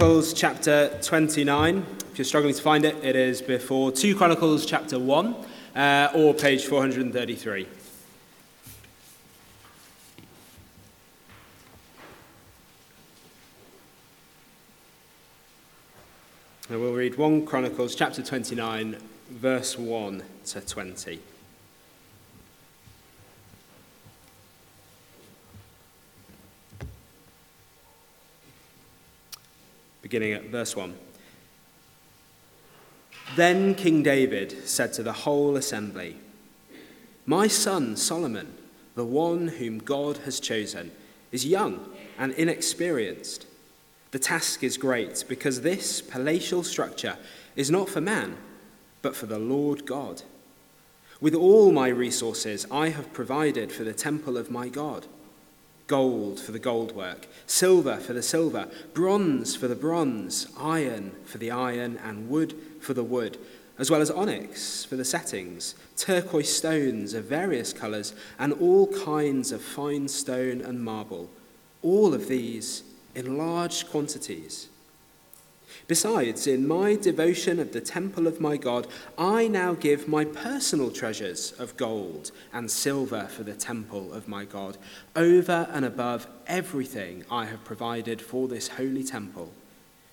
Chronicles chapter 29. If you're struggling to find it, it is before 2 Chronicles chapter 1 uh, or page 433. And we'll read 1 Chronicles chapter 29, verse 1 to 20. Beginning at verse 1. Then King David said to the whole assembly, My son Solomon, the one whom God has chosen, is young and inexperienced. The task is great because this palatial structure is not for man, but for the Lord God. With all my resources, I have provided for the temple of my God gold for the gold work, silver for the silver, bronze for the bronze, iron for the iron, and wood for the wood, as well as onyx for the settings, turquoise stones of various colours, and all kinds of fine stone and marble, all of these in large quantities. Besides, in my devotion of the temple of my God, I now give my personal treasures of gold and silver for the temple of my God, over and above everything I have provided for this holy temple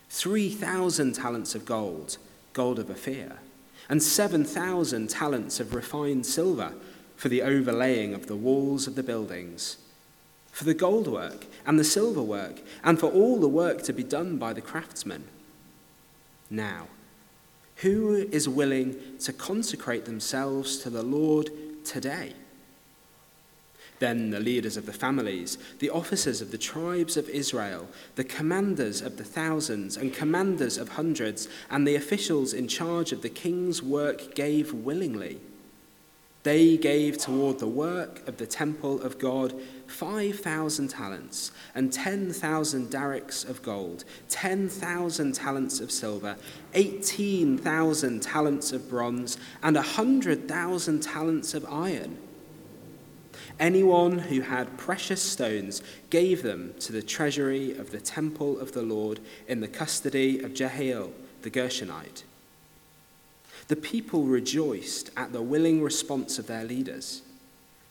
3,000 talents of gold, gold of Ophir, and 7,000 talents of refined silver for the overlaying of the walls of the buildings, for the gold work and the silver work, and for all the work to be done by the craftsmen now? Who is willing to consecrate themselves to the Lord today? Then the leaders of the families, the officers of the tribes of Israel, the commanders of the thousands and commanders of hundreds, and the officials in charge of the king's work gave willingly. They gave toward the work of the temple of God 5,000 talents and 10,000 darics of gold, 10,000 talents of silver, 18,000 talents of bronze, and 100,000 talents of iron. Anyone who had precious stones gave them to the treasury of the temple of the Lord in the custody of Jehiel the Gershonite. The people rejoiced at the willing response of their leaders,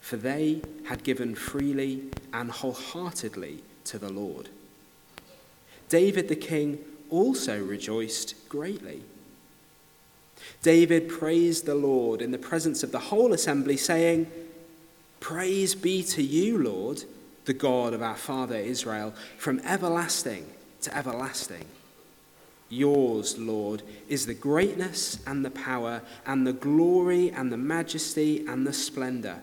for they had given freely and wholeheartedly to the Lord. David the king also rejoiced greatly. David praised the Lord in the presence of the whole assembly, saying, Praise be to you, Lord, the God of our father Israel, from everlasting to everlasting. Yours, Lord, is the greatness and the power and the glory and the majesty and the splendor,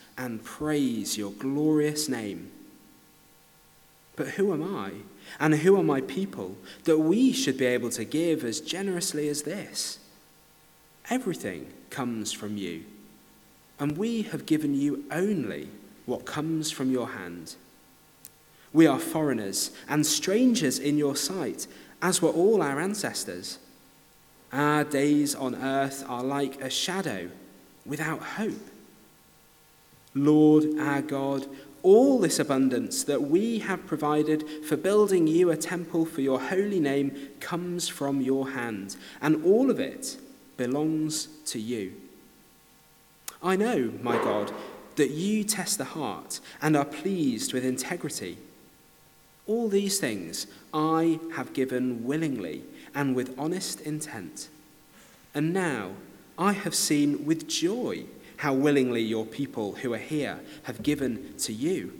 and praise your glorious name. But who am I, and who are my people, that we should be able to give as generously as this? Everything comes from you, and we have given you only what comes from your hand. We are foreigners and strangers in your sight as were all our ancestors. Our days on earth are like a shadow without hope. Lord our God, all this abundance that we have provided for building you a temple for your holy name comes from your hand, and all of it belongs to you. I know, my God, that you test the heart and are pleased with integrity. All these things I have given willingly and with honest intent. And now I have seen with joy how willingly your people who are here have given to you.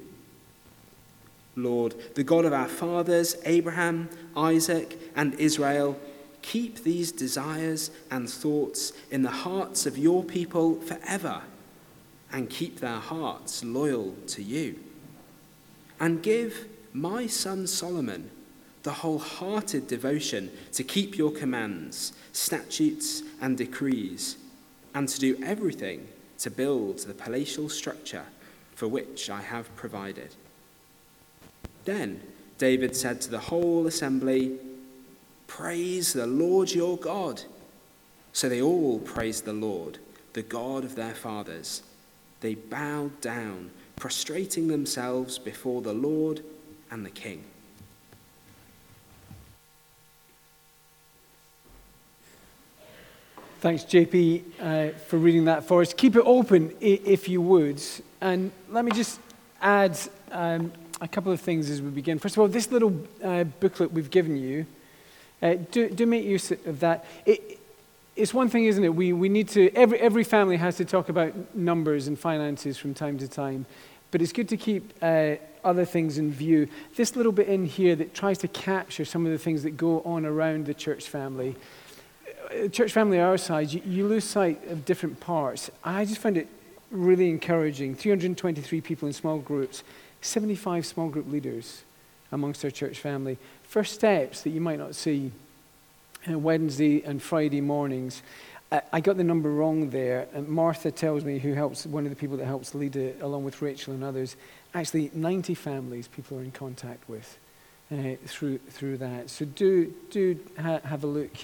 Lord, the God of our fathers, Abraham, Isaac, and Israel, keep these desires and thoughts in the hearts of your people forever, and keep their hearts loyal to you. And give my son Solomon the wholehearted devotion to keep your commands, statutes, and decrees, and to do everything to build the palatial structure for which I have provided. Then David said to the whole assembly, Praise the Lord your God. So they all praised the Lord, the God of their fathers. They bowed down, prostrating themselves before the Lord and the king. Thanks, JP, uh, for reading that for us. Keep it open if you would. And let me just add um, a couple of things as we begin. First of all, this little uh, booklet we've given you, uh, do, do make use of that. It, it's one thing, isn't it? We, we need to, every, every family has to talk about numbers and finances from time to time. But it's good to keep uh, other things in view. This little bit in here that tries to capture some of the things that go on around the church family church family our size, you, you lose sight of different parts. I just find it really encouraging. 323 people in small groups, 75 small group leaders amongst our church family. First steps that you might not see uh, Wednesday and Friday mornings. I, I got the number wrong there. Martha tells me, who helps, one of the people that helps lead it, along with Rachel and others, actually 90 families people are in contact with uh, through, through that. So do, do ha- have a look uh,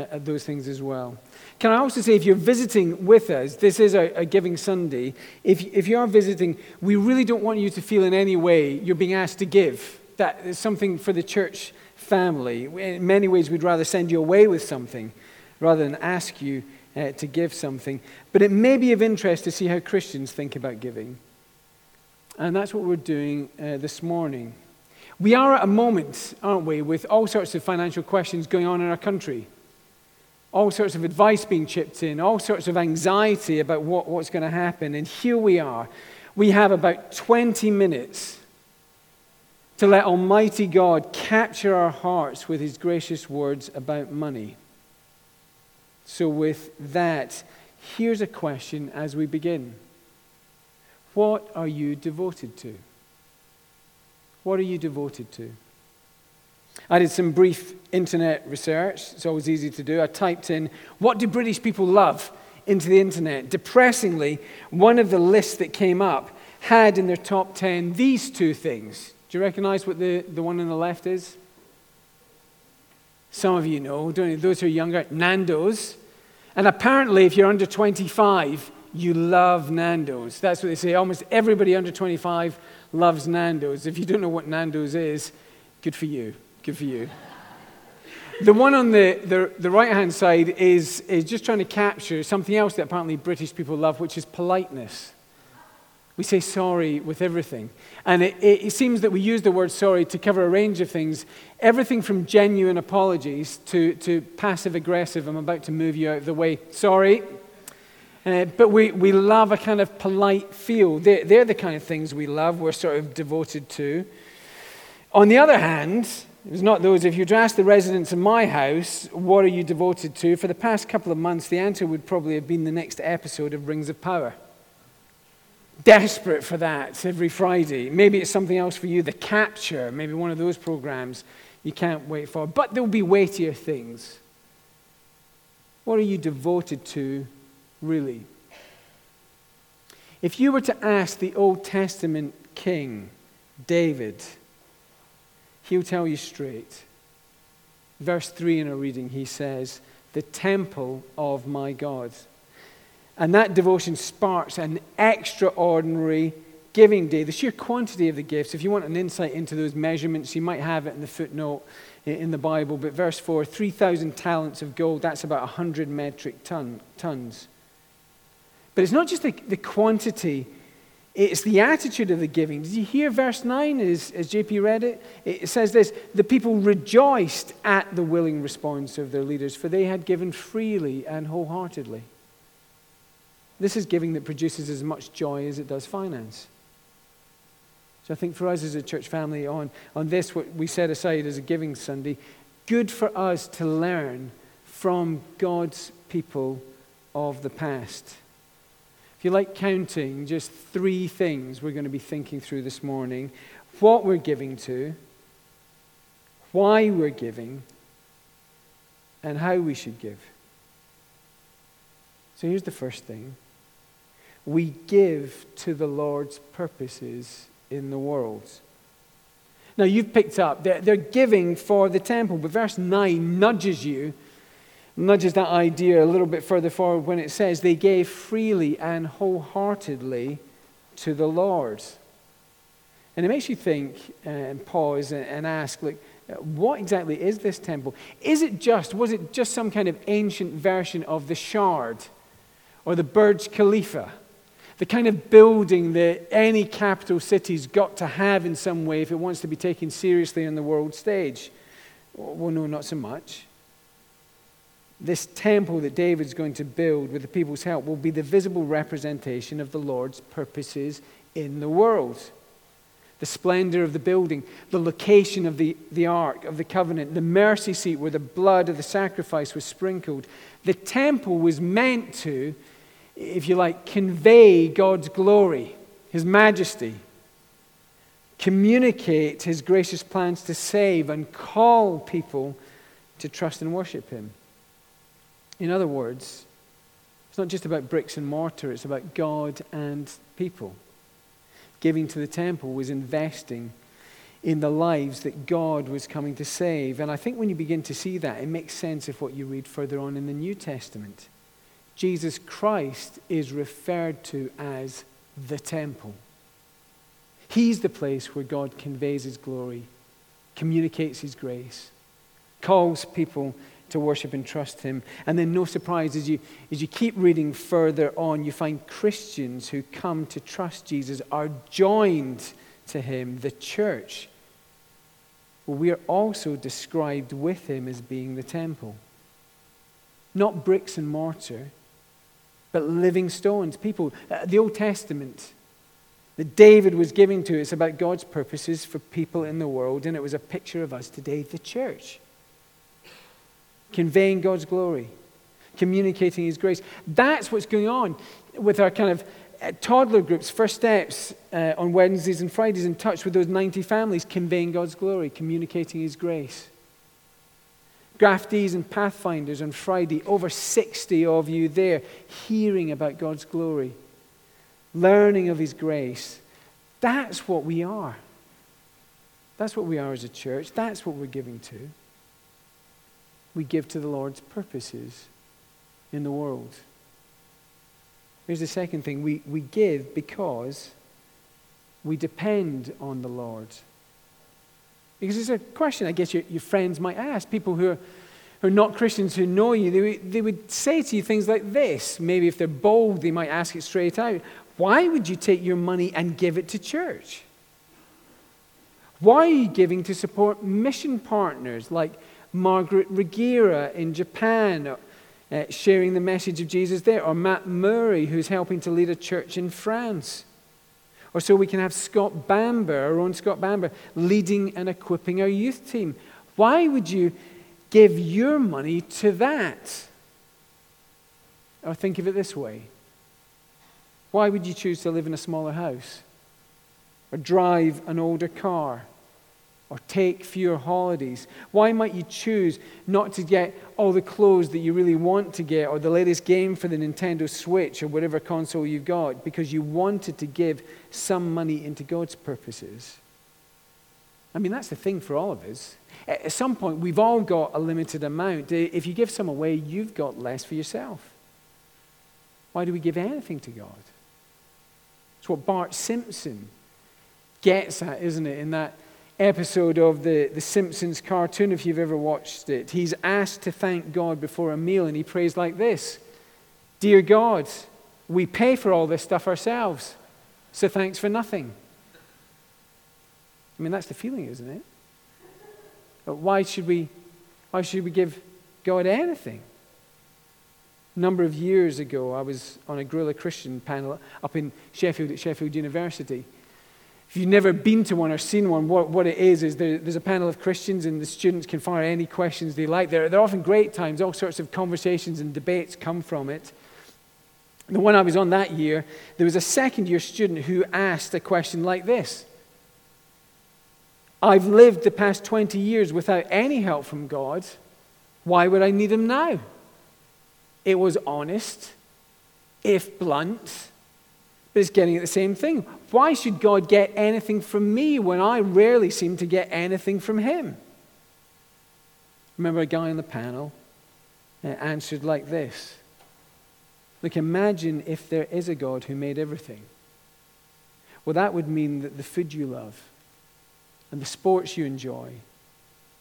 at those things as well. Can I also say, if you're visiting with us, this is a, a, Giving Sunday. If, if you are visiting, we really don't want you to feel in any way you're being asked to give. That is something for the church family. In many ways, we'd rather send you away with something rather than ask you uh, to give something. But it may be of interest to see how Christians think about giving. And that's what we're doing uh, this morning. We are at a moment, aren't we, with all sorts of financial questions going on in our country all sorts of advice being chipped in, all sorts of anxiety about what, what's going to happen. And here we are. We have about 20 minutes to let Almighty God capture our hearts with His gracious words about money. So, with that, here's a question as we begin What are you devoted to? What are you devoted to? I did some brief internet research. It's always easy to do. I typed in, What do British people love? into the internet. Depressingly, one of the lists that came up had in their top 10 these two things. Do you recognize what the, the one on the left is? Some of you know, you? Those who are younger, Nando's. And apparently, if you're under 25, you love Nando's. That's what they say. Almost everybody under 25 loves Nando's. If you don't know what Nando's is, good for you. Good for you. The one on the, the, the right hand side is, is just trying to capture something else that apparently British people love, which is politeness. We say sorry with everything. And it, it, it, seems that we use the word sorry to cover a range of things everything from genuine apologies to, to passive aggressive, I'm about to move you out of the way, sorry. Uh, but we, we love a kind of polite feel. They're, they're the kind of things we love, we're sort of devoted to. On the other hand, it was not those. If you'd asked the residents of my house, what are you devoted to? For the past couple of months, the answer would probably have been the next episode of Rings of Power. Desperate for that every Friday. Maybe it's something else for you, The Capture, maybe one of those programs you can't wait for. But there'll be weightier things. What are you devoted to, really? If you were to ask the Old Testament king, David, He'll tell you straight. Verse 3 in our reading, he says, The temple of my God. And that devotion sparks an extraordinary giving day. The sheer quantity of the gifts, if you want an insight into those measurements, you might have it in the footnote in the Bible. But verse 4 3,000 talents of gold, that's about 100 metric ton, tons. But it's not just the, the quantity it's the attitude of the giving. Did you hear verse 9 as, as JP read it? It says this The people rejoiced at the willing response of their leaders, for they had given freely and wholeheartedly. This is giving that produces as much joy as it does finance. So I think for us as a church family on, on this, what we set aside as a giving Sunday, good for us to learn from God's people of the past. If you like counting, just three things we're going to be thinking through this morning what we're giving to, why we're giving, and how we should give. So here's the first thing we give to the Lord's purposes in the world. Now, you've picked up, they're, they're giving for the temple, but verse 9 nudges you, nudges that idea a little bit further forward when it says, They gave freely and wholeheartedly to the Lord. And it makes you think and pause and, and ask, like, what exactly is this temple? Is it just, was it just some kind of ancient version of the Shard or the Burj Khalifa? The kind of building that any capital city's got to have in some way if it wants to be taken seriously on the world stage. Well, no, not so much. This temple that David's going to build with the people's help will be the visible representation of the Lord's purposes in the world the splendor of the building, the location of the, the ark of the covenant, the mercy seat where the blood of the sacrifice was sprinkled. The temple was meant to, if you like, convey God's glory, His majesty, communicate His gracious plans to save, and call people to trust and worship Him. In other words, it's not just about bricks and mortar, it's about God and people giving to the temple was investing in the lives that God was coming to save. And I think when you begin to see that, it makes sense of what you read further on in the New Testament. Jesus Christ is referred to as the temple. He's the place where God conveys his glory, communicates his grace, calls people to worship and trust Him. And then, no surprise, as you, as you keep reading further on, you find Christians who come to trust Jesus are joined to Him, the church. Well, we are also described with Him as being the temple. Not bricks and mortar, but living stones. People, uh, the Old Testament that David was giving to us about God's purposes for people in the world, and it was a picture of us today, the church conveying God's glory, communicating His grace. That's what's going on with our kind of uh, toddler groups, first steps uh, on Wednesdays and Fridays, in touch with those 90 families, conveying God's glory, communicating His grace. Graftees and Pathfinders on Friday, over 60 of you there, hearing about God's glory, learning of His grace. That's what we are. That's what we are as a church. That's what we're giving to we give to the Lord's purposes in the world. Here's the second thing we, we give because we depend on the Lord. Because it's a question I guess your, your friends might ask, people who are, who are not Christians who know you, they, they would say to you things like this. Maybe if they're bold, they might ask it straight out. Why would you take your money and give it to church? Why are you giving to support mission partners like Margaret Regira in Japan, uh, sharing the message of Jesus there, or Matt Murray, who's helping to lead a church in France. Or so we can have Scott Bamber, our own Scott Bamber, leading and equipping our youth team. Why would you give your money to that? Or think of it this way why would you choose to live in a smaller house? Or drive an older car? Or take fewer holidays? Why might you choose not to get all the clothes that you really want to get or the latest game for the Nintendo Switch or whatever console you've got because you wanted to give some money into God's purposes? I mean, that's the thing for all of us. At some point, we've all got a limited amount. If you give some away, you've got less for yourself. Why do we give anything to God? It's what Bart Simpson gets at, isn't it? In that episode of the, the Simpsons cartoon, if you've ever watched it. He's asked to thank God before a meal, and he prays like this Dear God, we pay for all this stuff ourselves, so thanks for nothing. I mean, that's the feeling, isn't it? But why should we, why should we give God anything? A number of years ago, I was on a Grill a Christian panel up in Sheffield at Sheffield University. If you've never been to one or seen one, what, what it is is there, there's a panel of Christians and the students can fire any questions they like. They're, they're often great times, all sorts of conversations and debates come from it. The one I was on that year, there was a second year student who asked a question like this I've lived the past 20 years without any help from God. Why would I need him now? It was honest, if blunt, but it's getting at the same thing. Why should God get anything from me when I rarely seem to get anything from him? Remember a guy on the panel answered like this Look, imagine if there is a God who made everything. Well, that would mean that the food you love, and the sports you enjoy,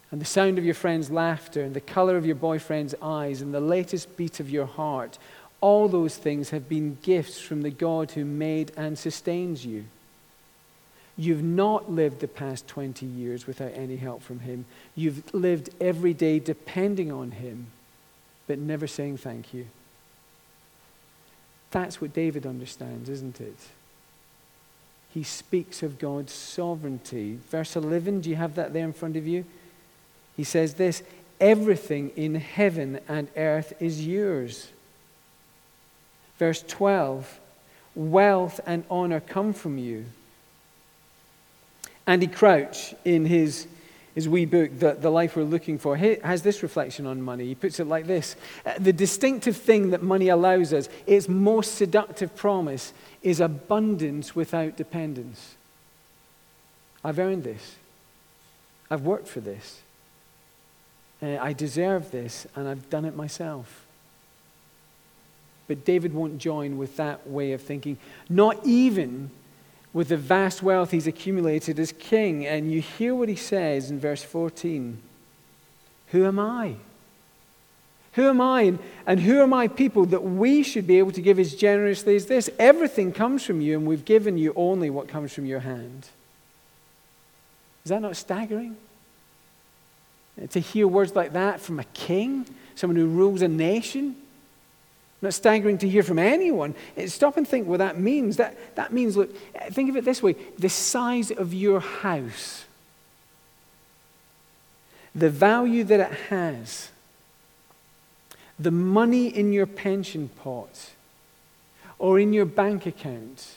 and the sound of your friend's laughter, and the color of your boyfriend's eyes, and the latest beat of your heart, all those things have been gifts from the God who made and sustains you. You've not lived the past 20 years without any help from Him. You've lived every day depending on Him, but never saying thank you. That's what David understands, isn't it? He speaks of God's sovereignty. Verse 11, do you have that there in front of you? He says this Everything in heaven and earth is yours. Verse 12, wealth and honor come from you. Andy Crouch, in his his wee book, the, the Life We're Looking For, has this reflection on money. He puts it like this uh, The distinctive thing that money allows us, its most seductive promise, is abundance without dependence. I've earned this, I've worked for this, uh, I deserve this, and I've done it myself. But David won't join with that way of thinking, not even with the vast wealth he's accumulated as king. And you hear what he says in verse 14 Who am I? Who am I and, and who are my people that we should be able to give as generously as this? Everything comes from you, and we've given you only what comes from your hand. Is that not staggering? To hear words like that from a king, someone who rules a nation? Not staggering to hear from anyone. Eh, stop and think what that means. That, that means, look, eh, think of it this way the size of your house, the value that it has, the money in your pension pot, or in your bank account,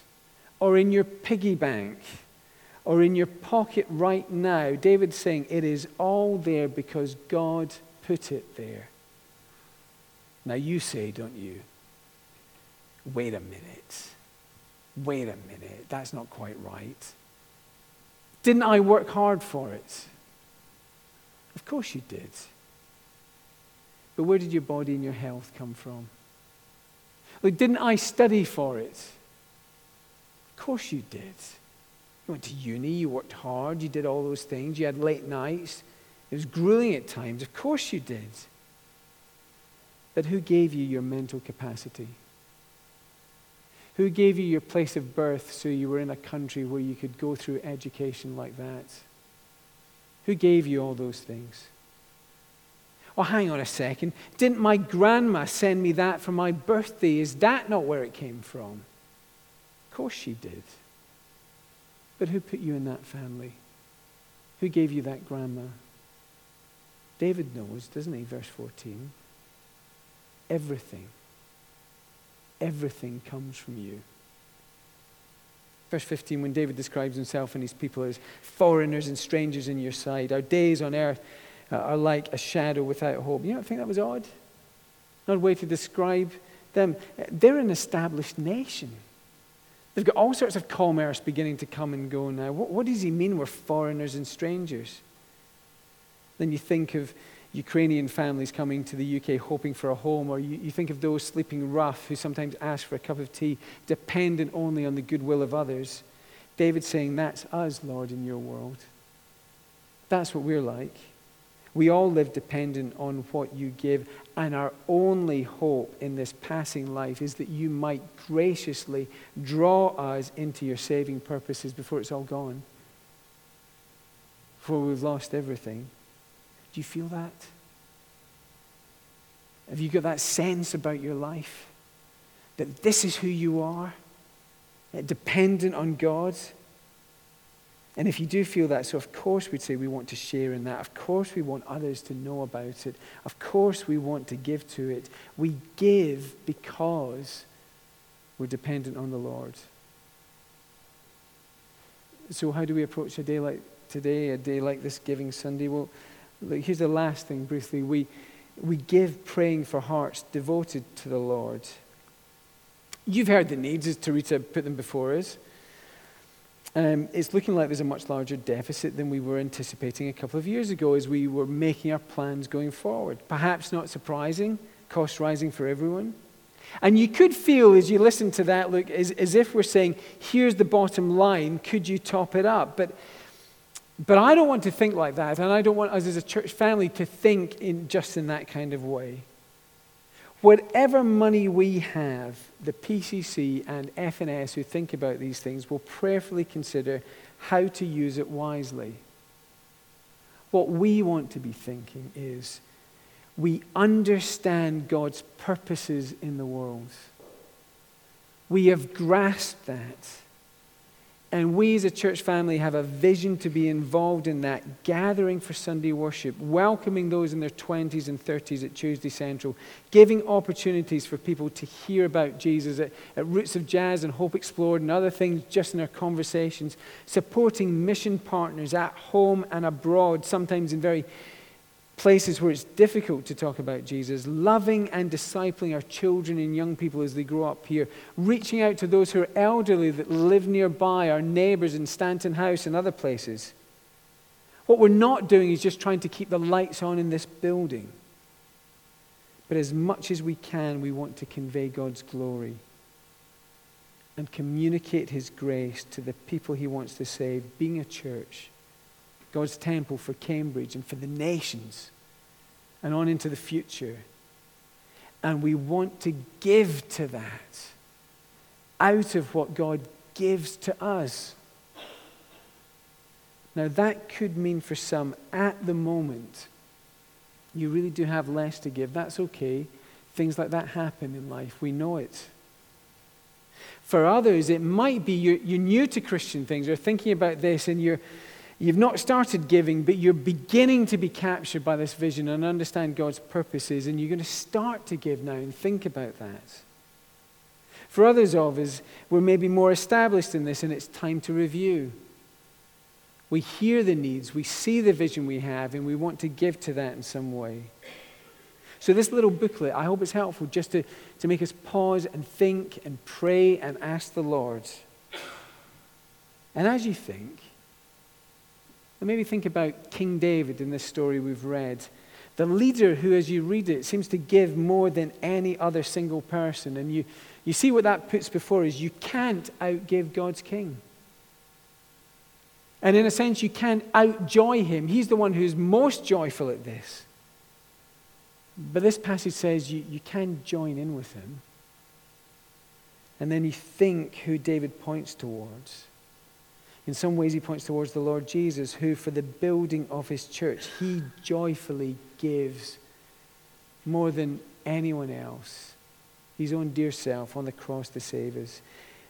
or in your piggy bank, or in your pocket right now. David's saying it is all there because God put it there. Now you say, don't you? Wait a minute. Wait a minute. That's not quite right. Didn't I work hard for it? Of course you did. But where did your body and your health come from? Like, didn't I study for it? Of course you did. You went to uni, you worked hard, you did all those things, you had late nights. It was grueling at times. Of course you did. But who gave you your mental capacity? Who gave you your place of birth so you were in a country where you could go through education like that? Who gave you all those things? Oh, hang on a second. Didn't my grandma send me that for my birthday? Is that not where it came from? Of course she did. But who put you in that family? Who gave you that grandma? David knows, doesn't he? Verse 14 everything. Everything comes from you. Verse 15, when David describes himself and his people as foreigners and strangers in your sight, our days on earth uh, are like a shadow without hope. You don't think that was odd? Not a way to describe them. They're an established nation. They've got all sorts of commerce beginning to come and go now. What, what does he mean we're foreigners and strangers? Then you think of Ukrainian families coming to the UK hoping for a home, or you, you, think of those sleeping rough who sometimes ask for a cup of tea, dependent only on the goodwill of others. David's saying, That's us, Lord, in your world. That's what we're like. We all live dependent on what you give, and our only hope in this passing life is that you might graciously draw us into your saving purposes before it's all gone, before we've lost everything. Do you feel that? Have you got that sense about your life? That this is who you are? Dependent on God? And if you do feel that, so of course we'd say we want to share in that. Of course we want others to know about it. Of course we want to give to it. We give because we're dependent on the Lord. So, how do we approach a day like today, a day like this Giving Sunday? Well, look, here's the last thing briefly. We, we give praying for hearts devoted to the Lord. You've heard the needs, as Teresa put them before us. Um, it's looking like there's a much larger deficit than we were anticipating a couple of years ago as we were making our plans going forward. Perhaps not surprising, cost rising for everyone. And you could feel as you listen to that, look, as, as if we're saying, here's the bottom line, could you top it up? But, but I don't want to think like that, and I don't want us as a church family to think in just in that kind of way. Whatever money we have, the PCC and FNS who think about these things will prayerfully consider how to use it wisely. What we want to be thinking is we understand God's purposes in the world. We have grasped that. And we as a church family have a vision to be involved in that, gathering for Sunday worship, welcoming those in their 20s and 30s at Tuesday Central, giving opportunities for people to hear about Jesus at, at Roots of Jazz and Hope Explored and other things just in our conversations, supporting mission partners at home and abroad, sometimes in very places where it's difficult to talk about Jesus, loving and discipling our children and young people as they grow up here, reaching out to those who are elderly that live nearby, our neighbors in Stanton House and other places. What we're not doing is just trying to keep the lights on in this building. But as much as we can, we want to convey God's glory and communicate His grace to the people He wants to save, being a church God's temple for Cambridge and for the nations and on into the future. And we want to give to that out of what God gives to us. Now, that could mean for some at the moment, you really do have less to give. That's okay. Things like that happen in life. We know it. For others, it might be you're, you're new to Christian things, or thinking about this, and you're You've not started giving, but you're beginning to be captured by this vision and understand God's purposes, and you're going to start to give now and think about that. For others of us, we're maybe more established in this, and it's time to review. We hear the needs, we see the vision we have, and we want to give to that in some way. So, this little booklet, I hope it's helpful just to, to make us pause and think and pray and ask the Lord. And as you think, and maybe think about King David in this story we've read. The leader who, as you read it, seems to give more than any other single person. And you, you see what that puts before us. You can't outgive God's king. And in a sense, you can't outjoy him. He's the one who's most joyful at this. But this passage says you, you can join in with him. And then you think who David points towards. In some ways, he points towards the Lord Jesus, who, for the building of his church, he joyfully gives more than anyone else his own dear self on the cross to save us.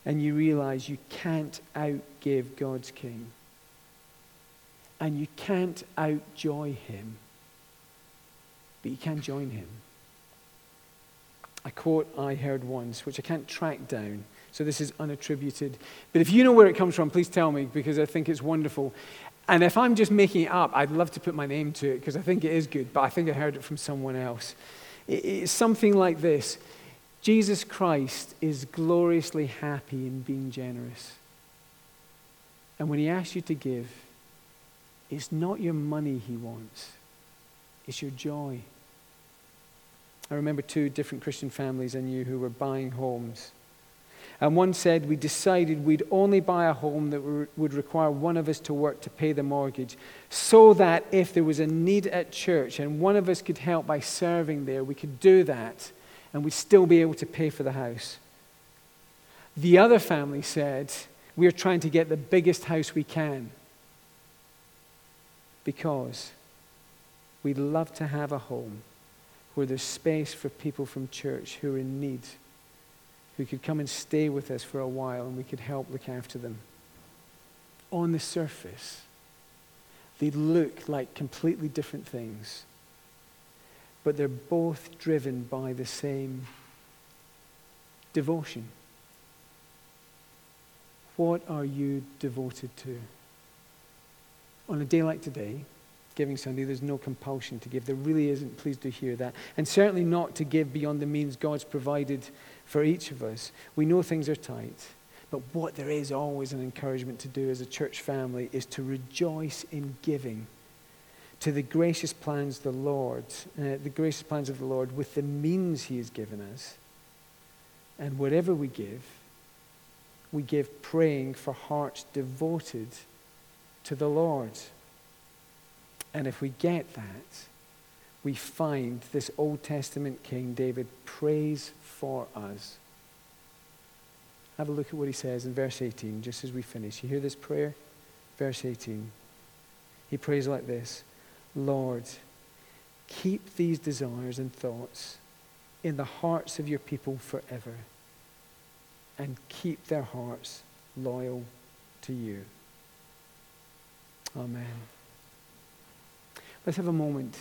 And you realize you can't outgive God's King. And you can't outjoy him. But you can join him. A quote I heard once, which I can't track down so this is unattributed. But if you know where it comes from, please tell me because I think it's wonderful. And if I'm just making it up, I'd love to put my name to it because I think it is good, but I think I heard it from someone else. It's something like this Jesus Christ is gloriously happy in being generous. And when he asks you to give, it's not your money he wants, it's your joy. I remember two different Christian families I knew who were buying homes. And one said, We decided we'd only buy a home that would require one of us to work to pay the mortgage, so that if there was a need at church and one of us could help by serving there, we could do that and we'd still be able to pay for the house. The other family said, We're trying to get the biggest house we can because we'd love to have a home where there's space for people from church who are in need who could come and stay with us for a while and we could help look after them. On the surface, they look like completely different things, but they're both driven by the same devotion. What are you devoted to? on a day like today, Giving Sunday, there's no compulsion to give. There really isn't. Please do hear that. And certainly not to give beyond the means God's provided for each of us. We know things are tight. But what there is always an encouragement to do as a church family is to rejoice in giving to the gracious plans of the Lord, uh, the gracious plans of the Lord with the means He has given us. And whatever we give, we give praying for hearts devoted to the Lord. And if we get that, we find this Old Testament King David prays for us. Have a look at what he says in verse 18, just as we finish. You hear this prayer? Verse 18. He prays like this Lord, keep these desires and thoughts in the hearts of your people forever, and keep their hearts loyal to you. Amen. Let's have a moment